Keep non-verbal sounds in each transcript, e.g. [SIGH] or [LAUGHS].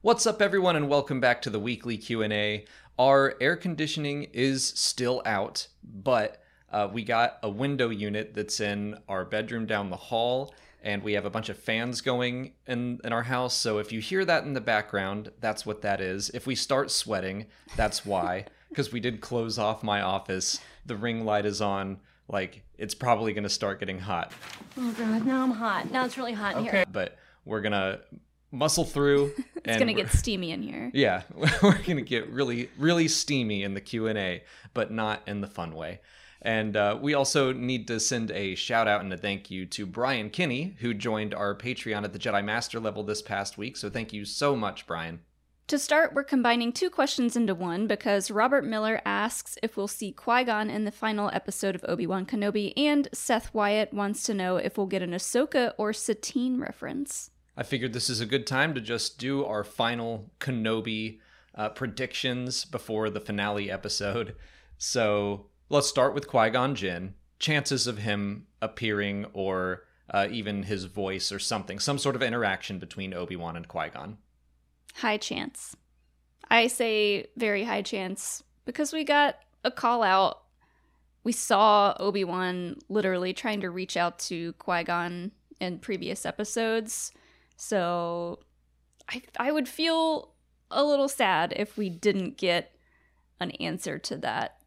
What's up everyone and welcome back to the weekly Q&A. Our air conditioning is still out, but uh, we got a window unit that's in our bedroom down the hall and we have a bunch of fans going in, in our house. So if you hear that in the background, that's what that is. If we start sweating, that's why. [LAUGHS] Because we did close off my office. The ring light is on. Like, it's probably going to start getting hot. Oh god, now I'm hot. Now it's really hot in here. But we're going to muscle through. [LAUGHS] It's gonna get steamy in here. [LAUGHS] Yeah, [LAUGHS] we're gonna get really, really steamy in the Q and A, but not in the fun way. And uh, we also need to send a shout out and a thank you to Brian Kinney, who joined our Patreon at the Jedi Master level this past week. So thank you so much, Brian. To start, we're combining two questions into one because Robert Miller asks if we'll see Qui Gon in the final episode of Obi Wan Kenobi, and Seth Wyatt wants to know if we'll get an Ahsoka or Satine reference. I figured this is a good time to just do our final Kenobi uh, predictions before the finale episode. So let's start with Qui Gon Jinn. Chances of him appearing, or uh, even his voice, or something, some sort of interaction between Obi Wan and Qui Gon. High chance. I say very high chance because we got a call out. We saw Obi Wan literally trying to reach out to Qui Gon in previous episodes. So I I would feel a little sad if we didn't get an answer to that.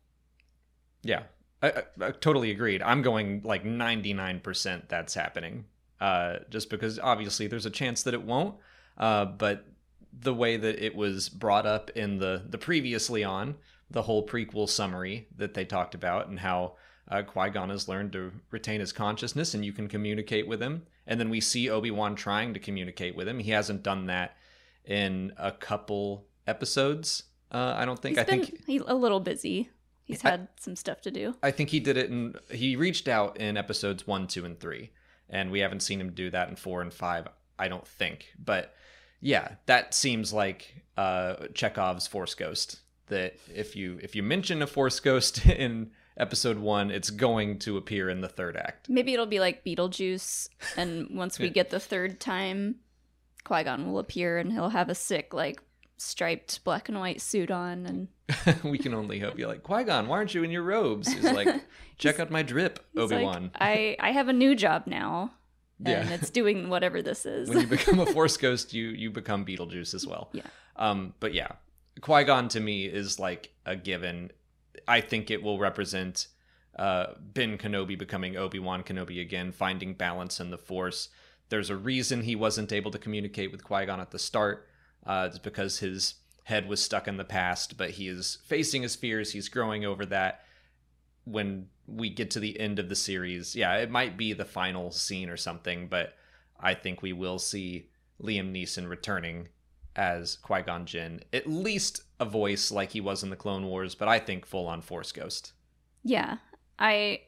Yeah, I, I, I totally agreed. I'm going like 99% that's happening. Uh, just because obviously there's a chance that it won't. Uh, but the way that it was brought up in the the previously on the whole prequel summary that they talked about and how uh, Qui Gon has learned to retain his consciousness and you can communicate with him. And then we see Obi Wan trying to communicate with him. He hasn't done that in a couple episodes. Uh, I don't think. He's I been think he, a little busy. He's had some stuff to do. I think he did it in. He reached out in episodes one, two, and three, and we haven't seen him do that in four and five. I don't think, but yeah, that seems like uh, Chekhov's Force Ghost. That if you if you mention a Force Ghost [LAUGHS] in episode one, it's going to appear in the third act. Maybe it'll be like Beetlejuice, and once we [LAUGHS] get the third time, Qui Gon will appear and he'll have a sick, like, striped black and white suit on. And [LAUGHS] we can only hope. You're like Qui Gon. Why aren't you in your robes? He's like, [LAUGHS] check out my drip, he's Obi like, Wan. I, I have a new job now, yeah. and it's doing whatever this is. when you become a Force Ghost, you you become Beetlejuice as well. Yeah. Um, but yeah, Qui Gon to me is like a given. I think it will represent uh, Ben Kenobi becoming Obi Wan Kenobi again, finding balance in the Force. There's a reason he wasn't able to communicate with Qui Gon at the start. Uh, it's because his head was stuck in the past, but he is facing his fears. He's growing over that. When we get to the end of the series, yeah, it might be the final scene or something, but I think we will see Liam Neeson returning as Qui Gon Jinn, at least a voice like he was in the Clone Wars, but I think full on Force Ghost. Yeah. I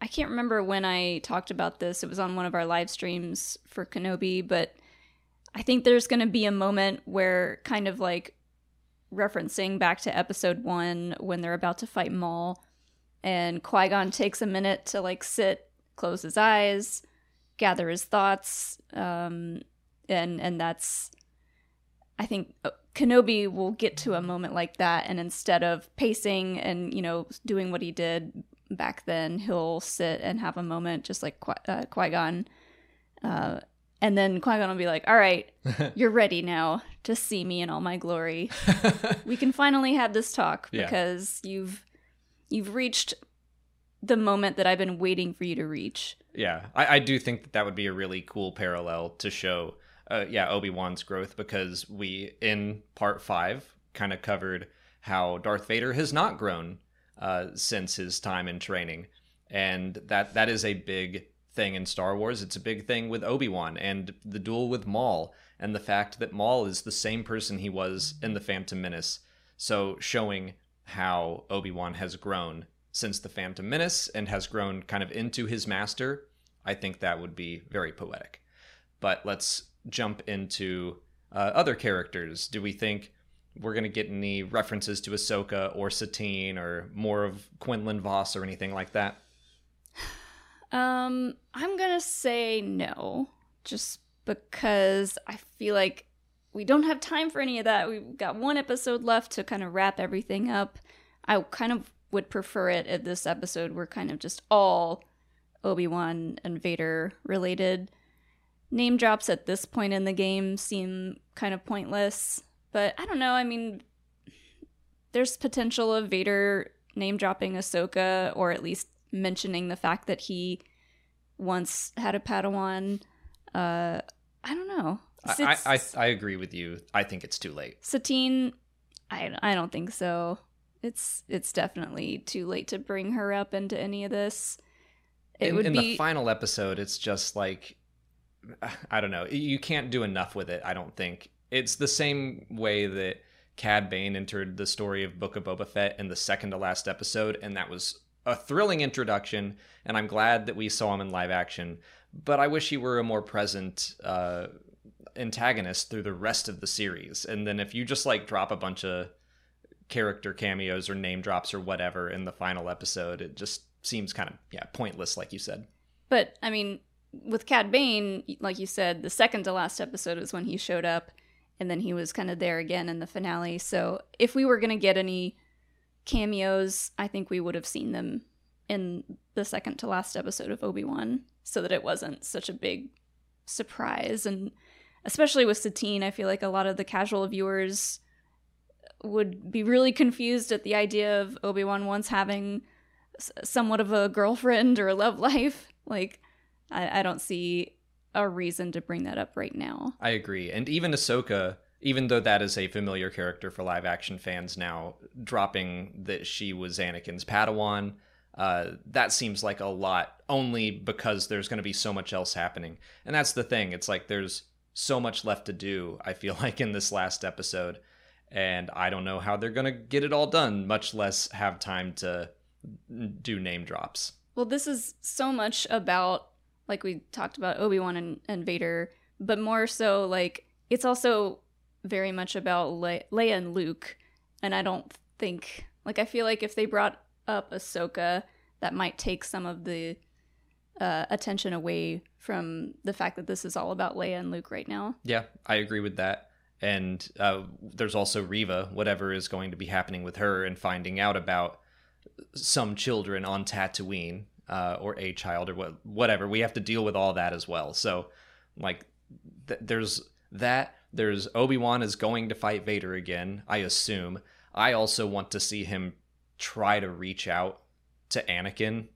I can't remember when I talked about this. It was on one of our live streams for Kenobi, but I think there's going to be a moment where kind of like referencing back to episode 1 when they're about to fight Maul and Qui-Gon takes a minute to like sit, close his eyes, gather his thoughts um and and that's I think uh, Kenobi will get to a moment like that, and instead of pacing and you know doing what he did back then, he'll sit and have a moment just like Qui- uh, Qui Gon, uh, and then Qui Gon will be like, "All right, [LAUGHS] you're ready now to see me in all my glory. [LAUGHS] we can finally have this talk Yeah. because you've you've reached the moment that I've been waiting for you to reach." Yeah, I, I do think that that would be a really cool parallel to show, uh, yeah, Obi Wan's growth because we in part five kind of covered how Darth Vader has not grown uh, since his time in training, and that that is a big thing in Star Wars. It's a big thing with Obi Wan and the duel with Maul, and the fact that Maul is the same person he was in The Phantom Menace. So, showing how Obi Wan has grown since The Phantom Menace and has grown kind of into his master, I think that would be very poetic. But let's jump into uh, other characters. Do we think we're going to get any references to Ahsoka or Satine or more of Quinlan Vos or anything like that? Um, I'm gonna say no, just because I feel like we don't have time for any of that. We've got one episode left to kind of wrap everything up. I kind of would prefer it if this episode were kind of just all Obi Wan and Vader related. Name drops at this point in the game seem kind of pointless, but I don't know. I mean, there's potential of Vader name dropping Ahsoka, or at least mentioning the fact that he once had a Padawan. Uh, I don't know. I, I, I agree with you. I think it's too late. Satine, I, I don't think so. It's it's definitely too late to bring her up into any of this. It in, would in be... the final episode. It's just like I don't know. You can't do enough with it. I don't think it's the same way that Cad Bane entered the story of Book of Boba Fett in the second to last episode, and that was a thrilling introduction, and I'm glad that we saw him in live action. But I wish he were a more present uh, antagonist through the rest of the series. And then if you just like drop a bunch of character cameos or name drops or whatever in the final episode, it just seems kind of yeah pointless, like you said. But I mean, with Cad Bane, like you said, the second to last episode was when he showed up, and then he was kind of there again in the finale. So if we were gonna get any cameos, I think we would have seen them in the second to last episode of Obi Wan, so that it wasn't such a big surprise. And especially with Satine, I feel like a lot of the casual viewers would be really confused at the idea of Obi Wan once having somewhat of a girlfriend or a love [LAUGHS] life. Like, I, I don't see a reason to bring that up right now. I agree. And even Ahsoka even though that is a familiar character for live action fans now, dropping that she was Anakin's Padawan, uh, that seems like a lot only because there's going to be so much else happening. And that's the thing. It's like there's so much left to do, I feel [LAUGHS] like, in this last episode. And I don't know how they're going to get it all done, much less have time to do name drops. Well, this is so much about, like we talked about Obi Wan and, and Vader, but more so like it's also very much about Le- Leia and Luke, and I don't think like I feel like if they brought up Ahsoka, that might take some of the uh, attention away from the fact that this is all about Leia and Luke right now. Yeah, I agree with that. And uh, there's also Reva, whatever is going to be happening with her, and finding out about some children on Tatooine uh, or a child or what, whatever. We have to deal with all that as well. So, like, th- there's that there's Obi-Wan is going to fight Vader again, I assume. I also want to see him try to reach out to Anakin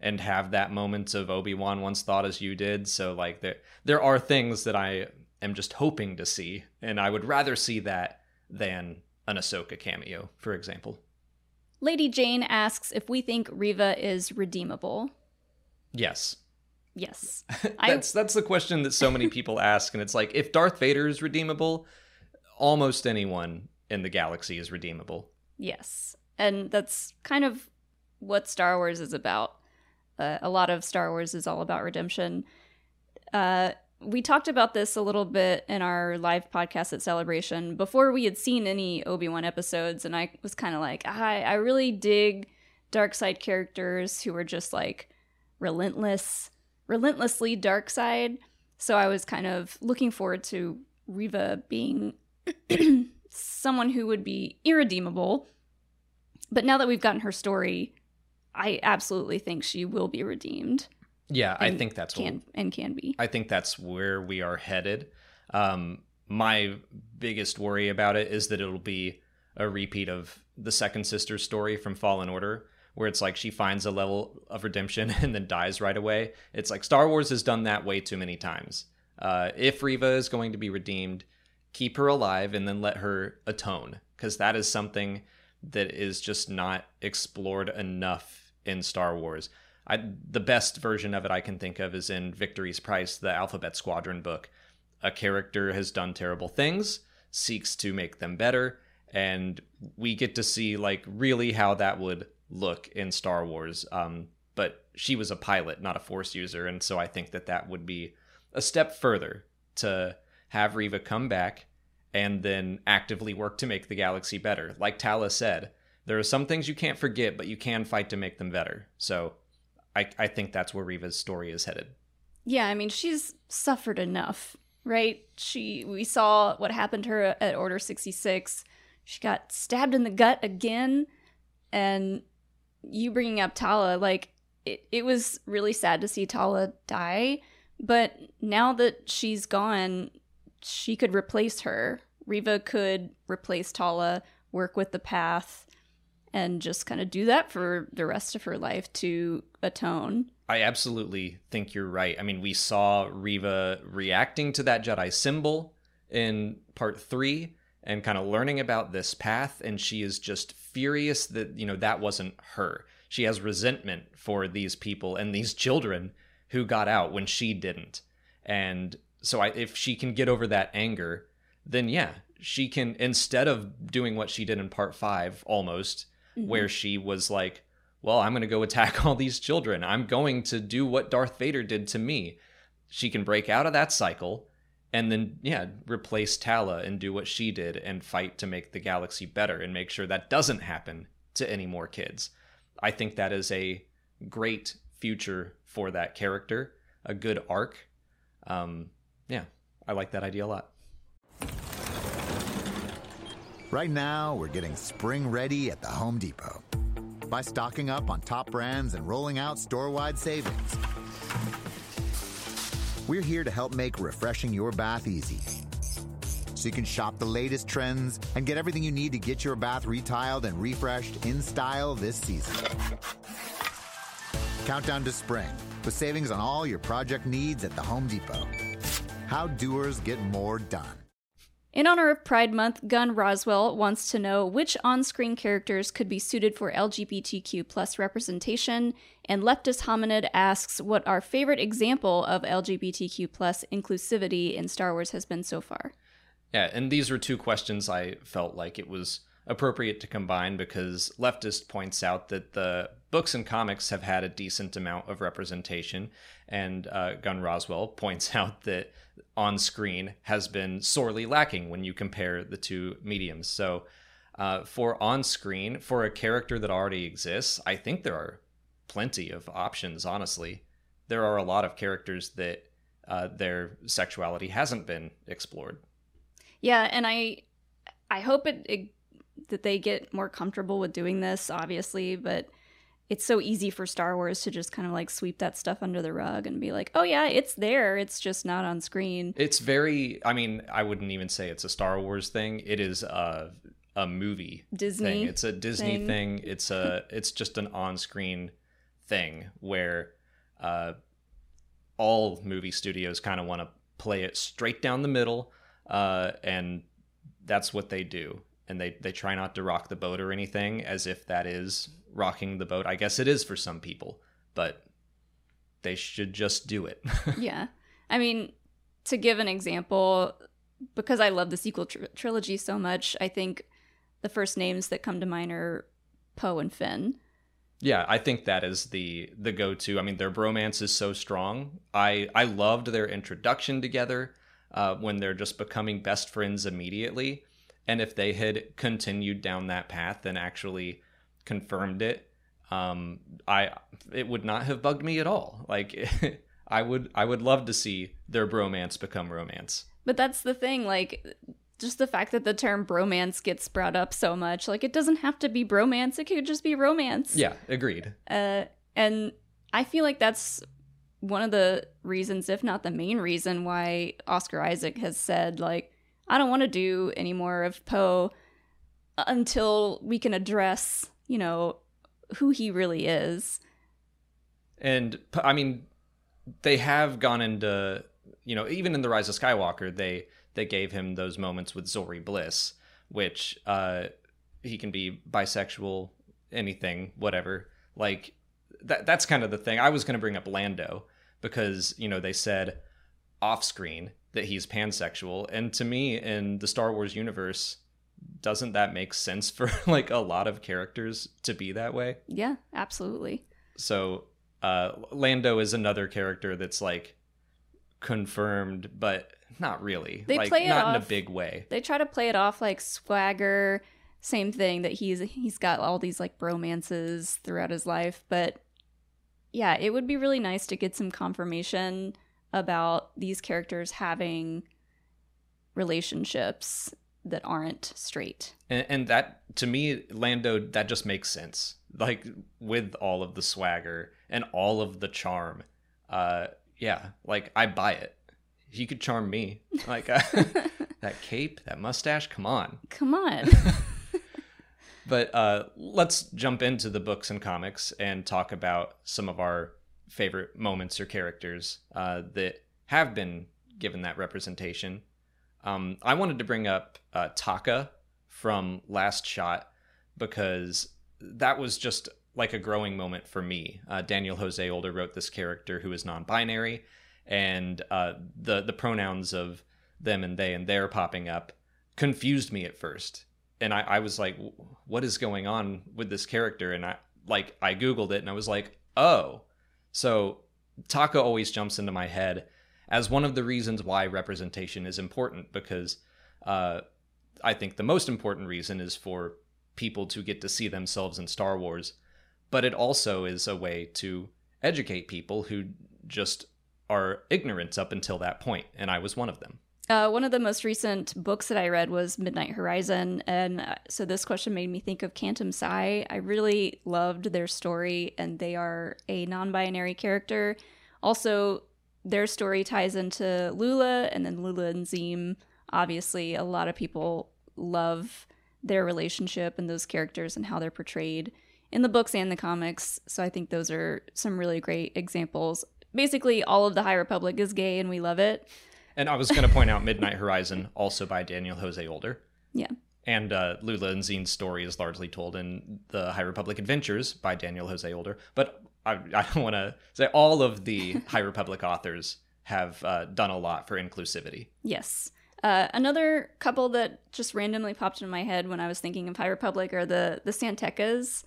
and have that moment of Obi-Wan once thought as you did. So like there there are things that I am just hoping to see, and I would rather see that than an Ahsoka cameo, for example. Lady Jane asks if we think Reva is redeemable. Yes. Yes. [LAUGHS] that's that's the question that so many people ask and it's like if Darth Vader is redeemable, almost anyone in the galaxy is redeemable. Yes. And that's kind of what Star Wars is about. Uh, a lot of Star Wars is all about redemption. Uh, we talked about this a little bit in our live podcast at Celebration before we had seen any Obi Wan episodes, and I was kind of like, I, I really dig dark side characters who are just like relentless relentlessly dark side. So I was kind of looking forward to Reva being [CLEARS THROAT] someone who would be irredeemable. But now that we've gotten her story, I absolutely think she will be redeemed. Yeah, I think that's can what, and can be. I think that's where we are headed. Um, my biggest worry about it is that it'll be a repeat of the second sister's story from Fallen Order, where it's like she finds a level of redemption [LAUGHS] and then dies right away. It's like Star Wars has done that way too many times. Uh, if Reva is going to be redeemed, keep her alive and then let her atone, because that is something that is just not explored enough in Star Wars. I the best version of it I can think of is in Victory's Price, the Alphabet Squadron book. A character has done terrible things, seeks to make them better, and we get to see like really how that would look in Star Wars. Um, but she was a pilot, not a Force user, and so I think that that would be a step further to have Reva come back and then actively work to make the galaxy better. Like Tala said, there are some things you can't forget, but you can fight to make them better. So I, I think that's where Reva's story is headed. Yeah, I mean, she's suffered enough, right? She we saw what happened to her at Order 66. She got stabbed in the gut again and you bringing up Tala like it, it was really sad to see Tala die, but now that she's gone, she could replace her. Reva could replace Tala, work with the path and just kind of do that for the rest of her life to atone. I absolutely think you're right. I mean, we saw Reva reacting to that Jedi symbol in part three and kind of learning about this path, and she is just furious that, you know, that wasn't her. She has resentment for these people and these children who got out when she didn't. And so I, if she can get over that anger, then yeah, she can, instead of doing what she did in part five almost, mm-hmm. where she was like, well, I'm going to go attack [LAUGHS] all these children. I'm going to do what Darth Vader did to me. She can break out of that cycle and then, yeah, replace Tala and do what she did and fight to make the galaxy better and make sure that doesn't happen to any more kids. I think that is a great future for that character, a good arc. Um, yeah, I like that idea a lot. Right now, we're getting spring ready at the Home Depot by stocking up on top brands and rolling out store wide savings. We're here to help make refreshing your bath easy. So you can shop the latest trends and get everything you need to get your bath retiled and refreshed in style this season. Countdown to spring with savings on all your project needs at the Home Depot. How doers get more done. In honor of Pride Month, Gunn Roswell wants to know which on-screen characters could be suited for LGBTQ plus representation, and Leftist Hominid asks what our favorite example of LGBTQ plus inclusivity in Star Wars has been so far. Yeah, and these were two questions I felt like it was appropriate to combine because Leftist points out that the books and comics have had a decent amount of representation, and uh, Gunn Roswell points [LAUGHS] out that on screen has been sorely lacking when you compare the two mediums. So, uh, for on screen, for a character that already exists, I think there are plenty of options, honestly. There are a lot of characters that uh, their sexuality hasn't been explored. Yeah, and I I hope it, it that they get more comfortable with doing this, obviously, but it's so easy for Star Wars to just kind of like sweep that stuff under the rug and be like, oh yeah, it's there. It's just not on screen. It's very, I mean, I wouldn't even say it's a Star Wars thing. It is a, a movie Disney thing. It's a Disney thing. thing. It's a, [LAUGHS] it's just an on screen thing where uh, all movie studios kind of want to play it straight down the middle. Uh, and that's what they do. And they, they try not to rock the boat or anything as if that is rocking the boat. I guess it is for some people, but they should just do it. [LAUGHS] yeah. I mean, to give an example, because I love the sequel tr- trilogy so much, I think the first names that come to mind are Poe and Finn. Yeah, I think that is the the go to. I mean, their bromance is so strong. I I loved their introduction together uh, when they're just becoming best friends immediately. And if they had continued down that path and actually confirmed it, um, I it would not have bugged me at all. Like [LAUGHS] I would I would love to see their bromance become romance. But that's the thing, like just the fact that the term bromance gets brought up so much, like it doesn't have to be bromance, it could just be romance. Yeah, agreed. Uh, and I feel like that's one of the reasons, if not the main reason, why Oscar Isaac has said, like, I don't want to do any more of Poe until we can address you know, who he really is. And I mean, they have gone into, you know, even in the Rise of Skywalker, they they gave him those moments with Zorii Bliss, which uh, he can be bisexual, anything, whatever. Like that that's kind of the thing. I was going to bring up Lando because you know they said off screen that he's pansexual, and to me in the Star Wars universe, doesn't that make sense for [LAUGHS] like a lot of characters to be that way? Yeah, absolutely. So uh, Lando is another character that's like confirmed, but not really. They like play it not in a big way. They try to play it off like swagger, same thing that he's he's got all these like bromances throughout his life, but yeah, it would be really nice to get some confirmation about these characters having relationships that aren't straight. And, and that to me, Lando, that just makes sense. Like with all of the swagger and all of the charm. Uh, yeah, like I buy it. He could charm me. Like uh, [LAUGHS] that cape, that mustache. Come on. Come on. [LAUGHS] But uh, let's jump into the books and comics and talk about some of our favorite moments or characters uh, that have been given that representation. Um, I wanted to bring up uh, Taka from Last Shot because that was just like a growing moment for me. Uh, Daniel Jose Older wrote this character who is non-binary, and uh, the the pronouns of them and they and their popping up confused me at first. And I, I was like what is going on with this character? And i like i googled it and i was like oh. So taka always jumps into my head as one of the reasons why representation is important because uh, i think the most important reason is for people to get to see themselves in star wars but it also is a way to educate people who just are ignorant up until that point and i was one of them Uh, one of the most recent books that I read was Midnight Horizon, and uh, so this question made me think of Kantam Sy. I really loved their story, and they are a non-binary character. Also, their story ties into Lula, and then Lula and Zeen. Obviously, a lot of people love their relationship and those characters and how they're portrayed in the books and the comics. So I think those are some really great examples. Basically, all of the High Republic is gay, and we love it. And I was going to point out Midnight Horizon, also by Daniel Jose Older. Yeah. And uh, Lula and Zeen's story is largely told in the High Republic Adventures by Daniel Jose Older. But I, I don't want to say all of the [LAUGHS] High Republic authors have uh, done a lot for inclusivity. Yes. Uh, another couple that just randomly popped in my head when I was thinking of High Republic are the the San Tekkas,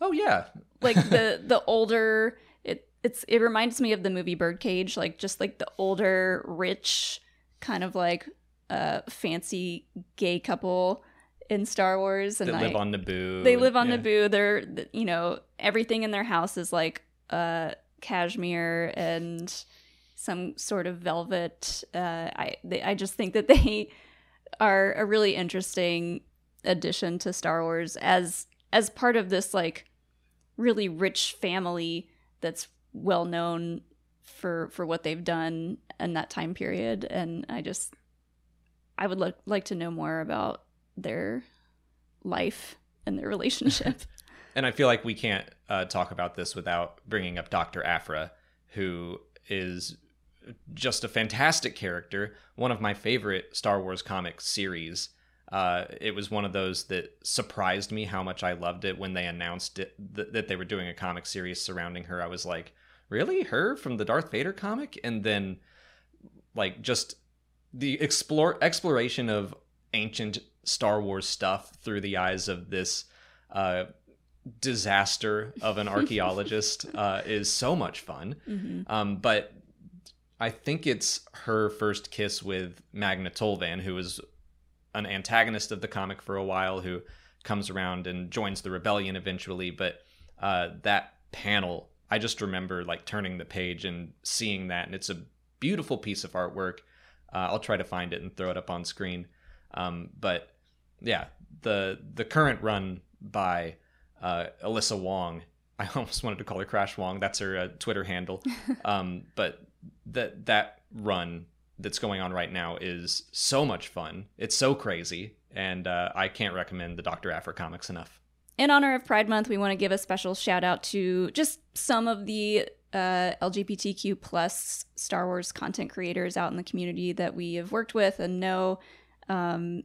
Oh, yeah. like [LAUGHS] the the older. It it's it reminds me of the movie Birdcage, like just like the older, rich, kind of like uh fancy gay couple in Star Wars, and I, live on Naboo. they live on Yeah. Naboo. They're you know everything in their house is like uh cashmere and some sort of velvet. Uh, I they, I just think that they are a really interesting addition to Star Wars as as part of this like really rich family that's well known for for what they've done in that time period and I just I would like like to know more about their life and their relationship. [LAUGHS] And I feel like we can't uh, talk about this without bringing up Dr. Afra, who is just a fantastic character, one of my favorite Star Wars comic series. Uh, it was one of those that surprised me how much I loved it when they announced it th- that they were doing a comic series surrounding her. I was like, really, her from the Darth Vader comic? And then, like, just the explore exploration of ancient Star Wars stuff through the eyes of this uh, disaster of an [LAUGHS] archaeologist uh, is so much fun. Mhm. Um, but I think it's her first kiss with Magna Tolvan, who was an antagonist of the comic for a while, who comes around and joins the rebellion eventually. But uh, that panel, I just remember like turning the page and seeing that, and it's a beautiful piece of artwork. Uh, I'll try to find it and throw it up on screen. Um, but yeah, the the current run by uh, Alyssa Wong. [LAUGHS] I almost wanted to call her Crash Wong. That's her uh, Twitter handle. [LAUGHS] um, but that that run that's going on right now is so much fun. It's so crazy, and uh, I can't recommend the Doctor Afra comics enough. In honor of Pride Month, we want to give a special shout out to just some of the uh, LGBTQ plus Star Wars content creators out in the community that we have worked with and know. Um,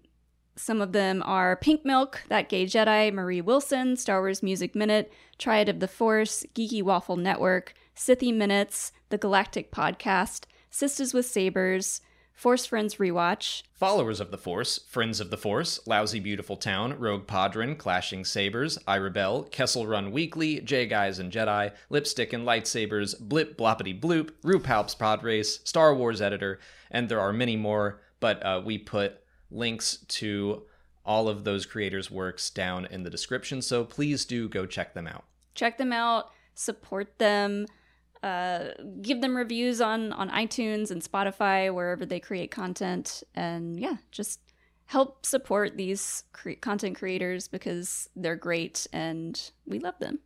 Some of them are Pink Milk, That Gay Jedi, Marie Wilson, Star Wars Music Minute, Triad of the Force, Geeky Waffle Network, Sithy Minutes, The Galactic Podcast, Sisters with Sabers, Force Friends Rewatch, Followers of the Force, Friends of the Force, Lousy Beautiful Town, Rogue Padron, Clashing Sabers, I Rebel, Kessel Run Weekly, J Guys and Jedi, Lipstick and Lightsabers, Blip Bloppity Bloop, RuPaul's Pod Race, Star Wars Editor, and there are many more, but uh, we put links to all of those creators' works down in the description, so please do go check them out. check them out, support them, uh, give them reviews on on iTunes and Spotify wherever they create content, and yeah, just help support these cre- content creators because they're great and we love them.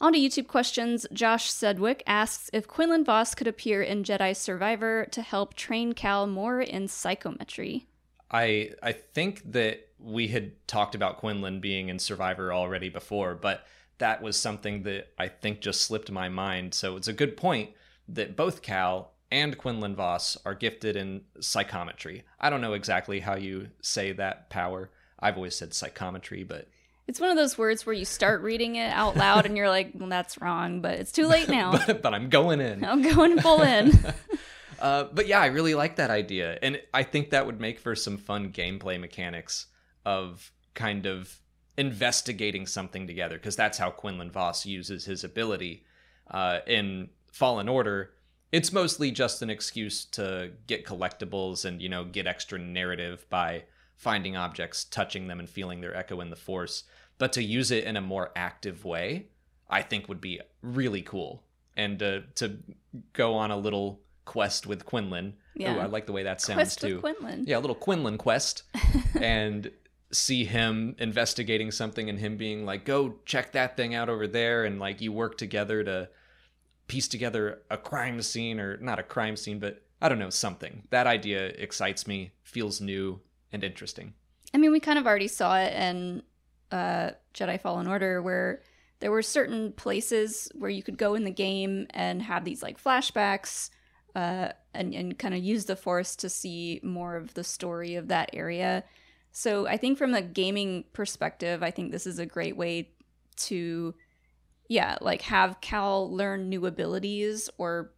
On to YouTube questions. Josh Sedwick asks if Quinlan Vos could appear in Jedi Survivor to help train Cal more in psychometry. I I think that we had talked about Quinlan being in Survivor already before, but that was something that I think just slipped my mind. So it's a good point that both Cal and Quinlan Vos are gifted in psychometry. I don't know exactly how you say that power. I've always said psychometry, but It's one of those words where you start reading it out loud and you're like, well, that's wrong, but it's too late [LAUGHS] now. but, but I'm going in. I'm going full in. [LAUGHS] Uh, but yeah, I really like that idea, and I think that would make for some fun gameplay mechanics of kind of investigating something together, because that's how Quinlan Vos uses his ability uh, in Fallen Order. It's mostly just an excuse to get collectibles and you know get extra narrative by finding objects, touching them, and feeling their echo in the Force. But to use it in a more active way, I think would be really cool. And uh, to go on a little quest with Quinlan. Yeah. Ooh, I like the way that sounds Quest too. with Quinlan. Yeah, a little Quinlan quest. [LAUGHS] and see him investigating something and him being like, go check that thing out over there. And like you work together to piece together a crime scene or not a crime scene, but I don't know, something. That idea excites me, feels new and interesting. I mean, we kind of already saw it in uh, Jedi Fallen Order where there were certain places where you could go in the game and have these like flashbacks uh, and, and kind of use the Force to see more of the story of that area. So I think from a gaming perspective, I think this is a great way to, yeah, like have Cal learn new abilities or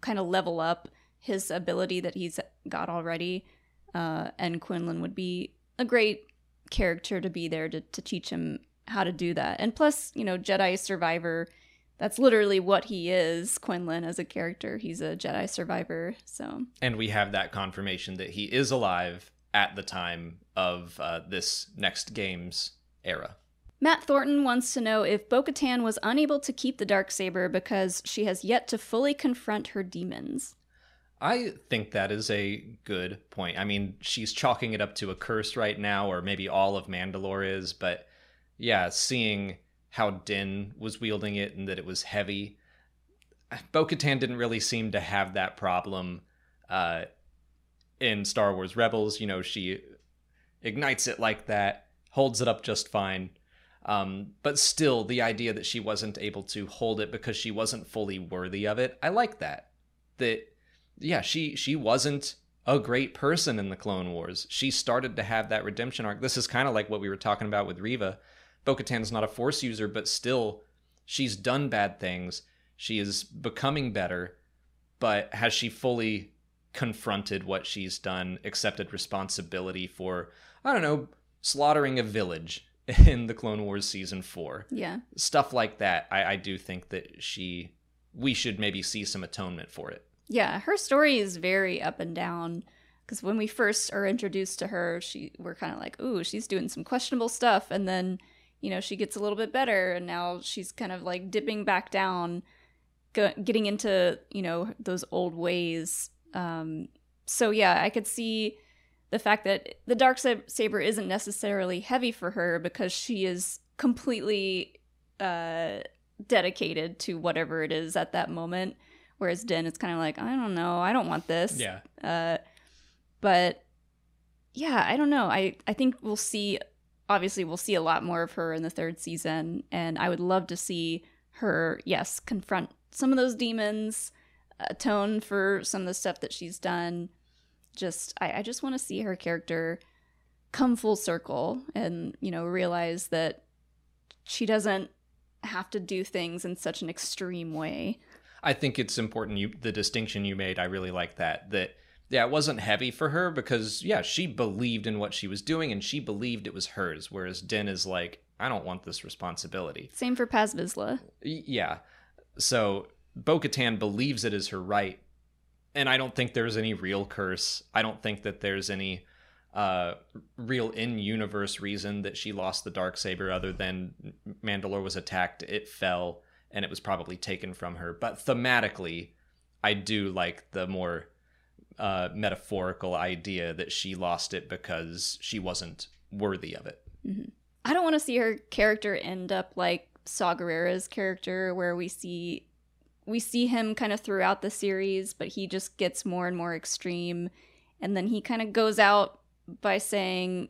kind of level up his ability that he's got already. Uh, and Quinlan would be a great character to be there to, to teach him how to do that. And plus, you know, Jedi Survivor, that's literally what he is, Quinlan as a character. He's a Jedi Survivor. So, And we have that confirmation that he is alive at the time of uh, this next game's era. Matt Thornton wants to know if Bo Katan was unable to keep the dark saber because she has yet to fully confront her demons. I think that is a good point. I mean, she's chalking it up to a curse right now, or maybe all of Mandalore is, but yeah, seeing how Din was wielding it and that it was heavy. Bo Katan didn't really seem to have that problem uh, in Star Wars Rebels. You know, she ignites it like that, holds it up just fine. Um, but still, the idea that she wasn't able to hold it because she wasn't fully worthy of it, I like that. That, yeah, she she wasn't a great person in the Clone Wars. She started to have that redemption arc. This is kind of like what we were talking about with Reva. Bo Katan's not a Force user, but still, she's done bad things. She is becoming better, but has she fully confronted what she's done, accepted responsibility for, I don't know, slaughtering a village [LAUGHS] in the Clone Wars season four? Yeah. Stuff like that. I, I do think that she, we should maybe see some atonement for it. Yeah, her story is very up and down because when we first are introduced to her, she we're kind of like, "Ooh, she's doing some questionable stuff." And then, you know, she gets a little bit better and now she's kind of like dipping back down go, getting into, you know, those old ways. Um so yeah, I could see the fact that the dark saber isn't necessarily heavy for her because she is completely uh dedicated to whatever it is at that moment whereas Din it's kind of like I don't know, I don't want this. Yeah. Uh, but yeah, I don't know. I I think we'll see. Obviously, we'll see a lot more of her in the third season, and I would love to see her. Yes, confront some of those demons, atone for some of the stuff that she's done. Just I, I just want to see her character come full circle and, you know, realize that she doesn't have to do things in such an extreme way. I think it's important you the distinction you made. I really like that. That yeah, it wasn't heavy for her because yeah, she believed in what she was doing and she believed it was hers. Whereas Din is like, I don't want this responsibility. Same for Paz Vizsla. Yeah. So Bo Katan believes it is her right. And I don't think there's any real curse. I don't think that there's any uh, real in universe reason that she lost the dark saber other than Mandalore was attacked, it fell, and it was probably taken from her. But thematically, I do like the more uh, metaphorical idea that she lost it because she wasn't worthy of it. I don't want to see her character end up like Saw Gerrera's character, where we see we see him kind of throughout the series, but he just gets more and more extreme, and then he kind of goes out by saying,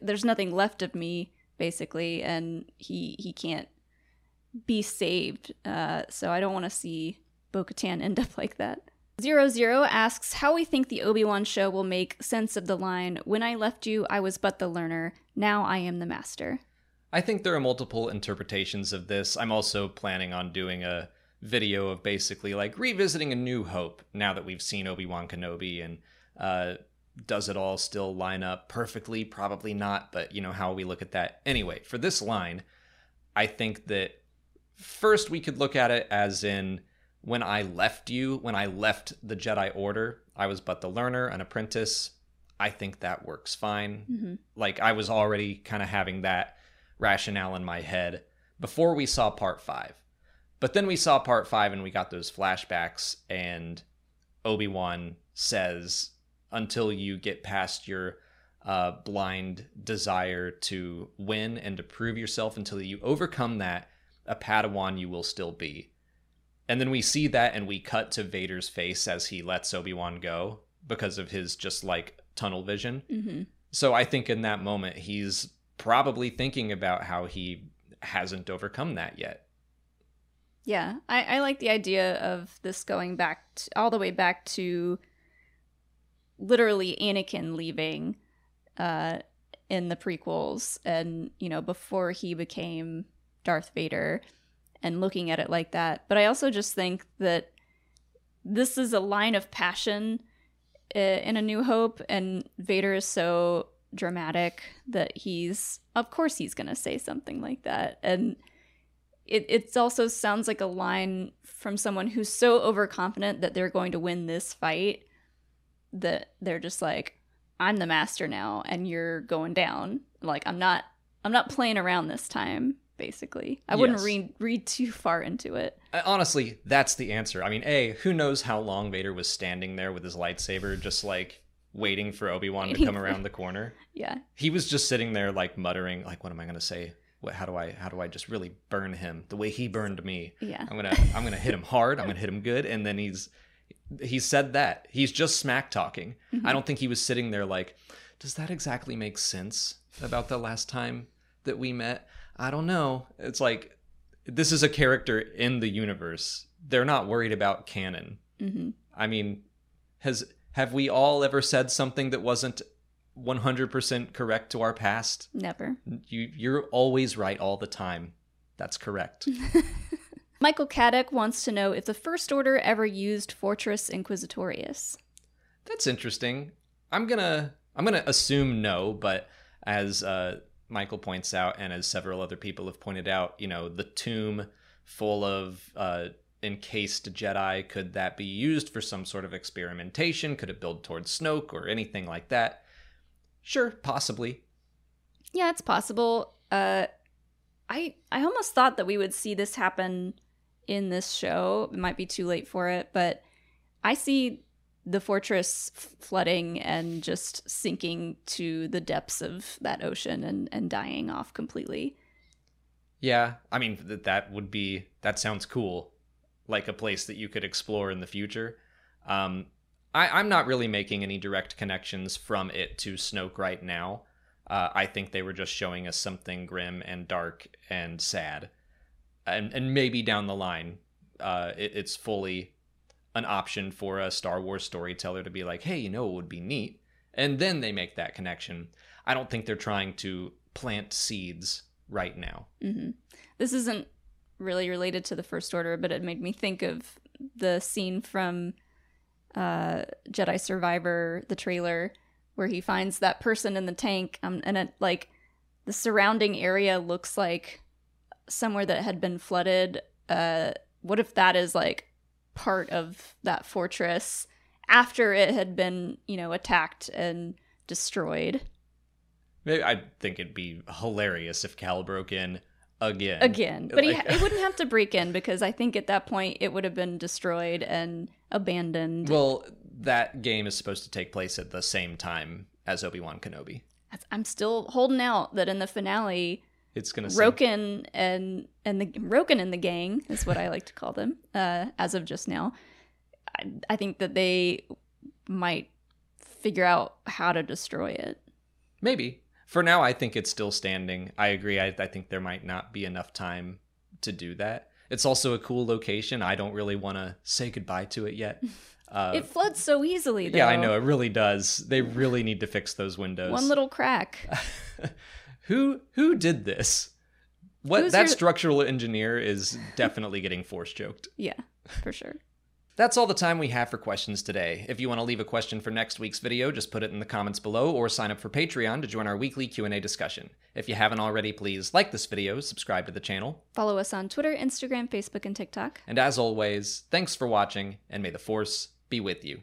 "There's nothing left of me," basically, and he he can't be saved. Uh, so I don't want to see Bo-Katan [LAUGHS] end up like that. Zero Zero asks how we think the Obi Wan show will make sense of the line, "When I left you, I was but the learner. Now I am the master." I think there are multiple interpretations of this. I'm also planning on doing a video of basically like revisiting A New Hope now that we've seen Obi Wan Kenobi and uh, does it all still line up perfectly? Probably not, but you know how we look at that. Anyway, for this line, I think that first we could look at it as in when I left you, when I left the Jedi Order, I was but the learner, an apprentice. I think that works fine. Mhm. Like I was already kind of having that rationale in my head before we saw part five. But then we saw part five and we got those flashbacks, and Obi Wan says, until you get past your uh, blind desire to win and to prove yourself, until you overcome that, a Padawan you will still be. And then we see that and we cut to Vader's face as he lets Obi Wan go because of his just like tunnel vision. Mm-hmm. So I think in that moment, he's probably thinking about how he hasn't overcome that yet. Yeah, I, I like the idea of this going back t all the way back to literally Anakin leaving uh, in the prequels, and you know before he became Darth Vader, and looking at it like that. But I also just think that this is a line of passion uh, in A New Hope, and Vader is so dramatic that he's, of course, he's gonna say something like that, and it it also sounds like a line from someone who's so overconfident that they're going to win this fight that they're just like I'm the master now and you're going down. Like I'm not I'm not playing around this time basically I wouldn't read read too far into it Honestly, that's the answer. I mean, A, who knows how long Vader was standing there with his lightsaber, just like waiting for Obi Wan to come around the corner? [LAUGHS] yeah He was just sitting there, like muttering, like, "What am I gonna say? What? How do I? How do I just really burn him the way he burned me? yeah I'm gonna, I'm gonna hit him hard. I'm gonna hit him good." And then he's, he said that he's just smack talking. Mm-hmm. I don't think he was sitting there like, "Does that exactly make sense about the last time that we met?" I don't know. It's like this is a character in the universe. They're not worried about canon. hmm I mean, has have we all ever said something that wasn't 100% correct to our past? never You you're always right all the time. That's correct. [LAUGHS] Michael Caddick wants to know if the First Order ever used Fortress Inquisitorius That's interesting. I'm gonna I'm gonna assume no, but as uh, Michael points out, and as several other people have pointed out, you know, the tomb full of uh, encased Jedi could that be used for some sort of experimentation? Could it build towards Snoke or anything like that? Sure, possibly. Yeah, it's possible. Uh, I I almost thought that we would see this happen in this show. It might be too late for it, but I see the fortress flooding and just sinking to the depths of that ocean and and dying off completely. Yeah, I mean that that would be that sounds cool, like a place that you could explore in the future. Um, I, I'm not really making any direct connections from it to Snoke right now. Uh, I think they were just showing us something grim and dark and sad, and and maybe down the line, uh, it, it's fully an option for a Star Wars storyteller to be like, hey, you know, it would be neat and then they make that connection. I don't think they're trying to plant seeds right now. hmm This isn't really related to the First Order, but it made me think of the scene from uh, Jedi Survivor, the trailer, where he finds that person in the tank, um, and it like the surrounding area looks like somewhere that had been flooded. Uh, what if that is like part of that fortress after it had been, you know, attacked and destroyed? Maybe I think it'd be hilarious if Cal broke in again. again but he, Like- he wouldn't have to break in because i think at that point it would have been destroyed and abandoned Well, that game is supposed to take place at the same time as Obi Wan Kenobi. i'm still holding out that in the finale It's gonna roken and and the roken and the gang is what i like to call them uh, as of just now I, I think that they might figure out how to destroy it Maybe. For now, I think it's still standing. I agree. I, I think there might not be enough time to do that. It's also a cool location. I don't really want to say goodbye to it yet. [LAUGHS] Uh, it floods so easily though. yeah, I know. It really does. They really need to fix those windows. one little crack [LAUGHS] who who did this? What Who's that your- structural engineer is definitely getting force choked. [LAUGHS] yeah for sure That's all the time we have for questions today. If you want to leave a question for next week's video, just put it in the comments below or sign up for Patreon to join our weekly Q&A discussion. If you haven't already, please like this video, subscribe to the channel, follow us on twitter instagram facebook and tiktok and as always, thanks for watching and may the force be with you.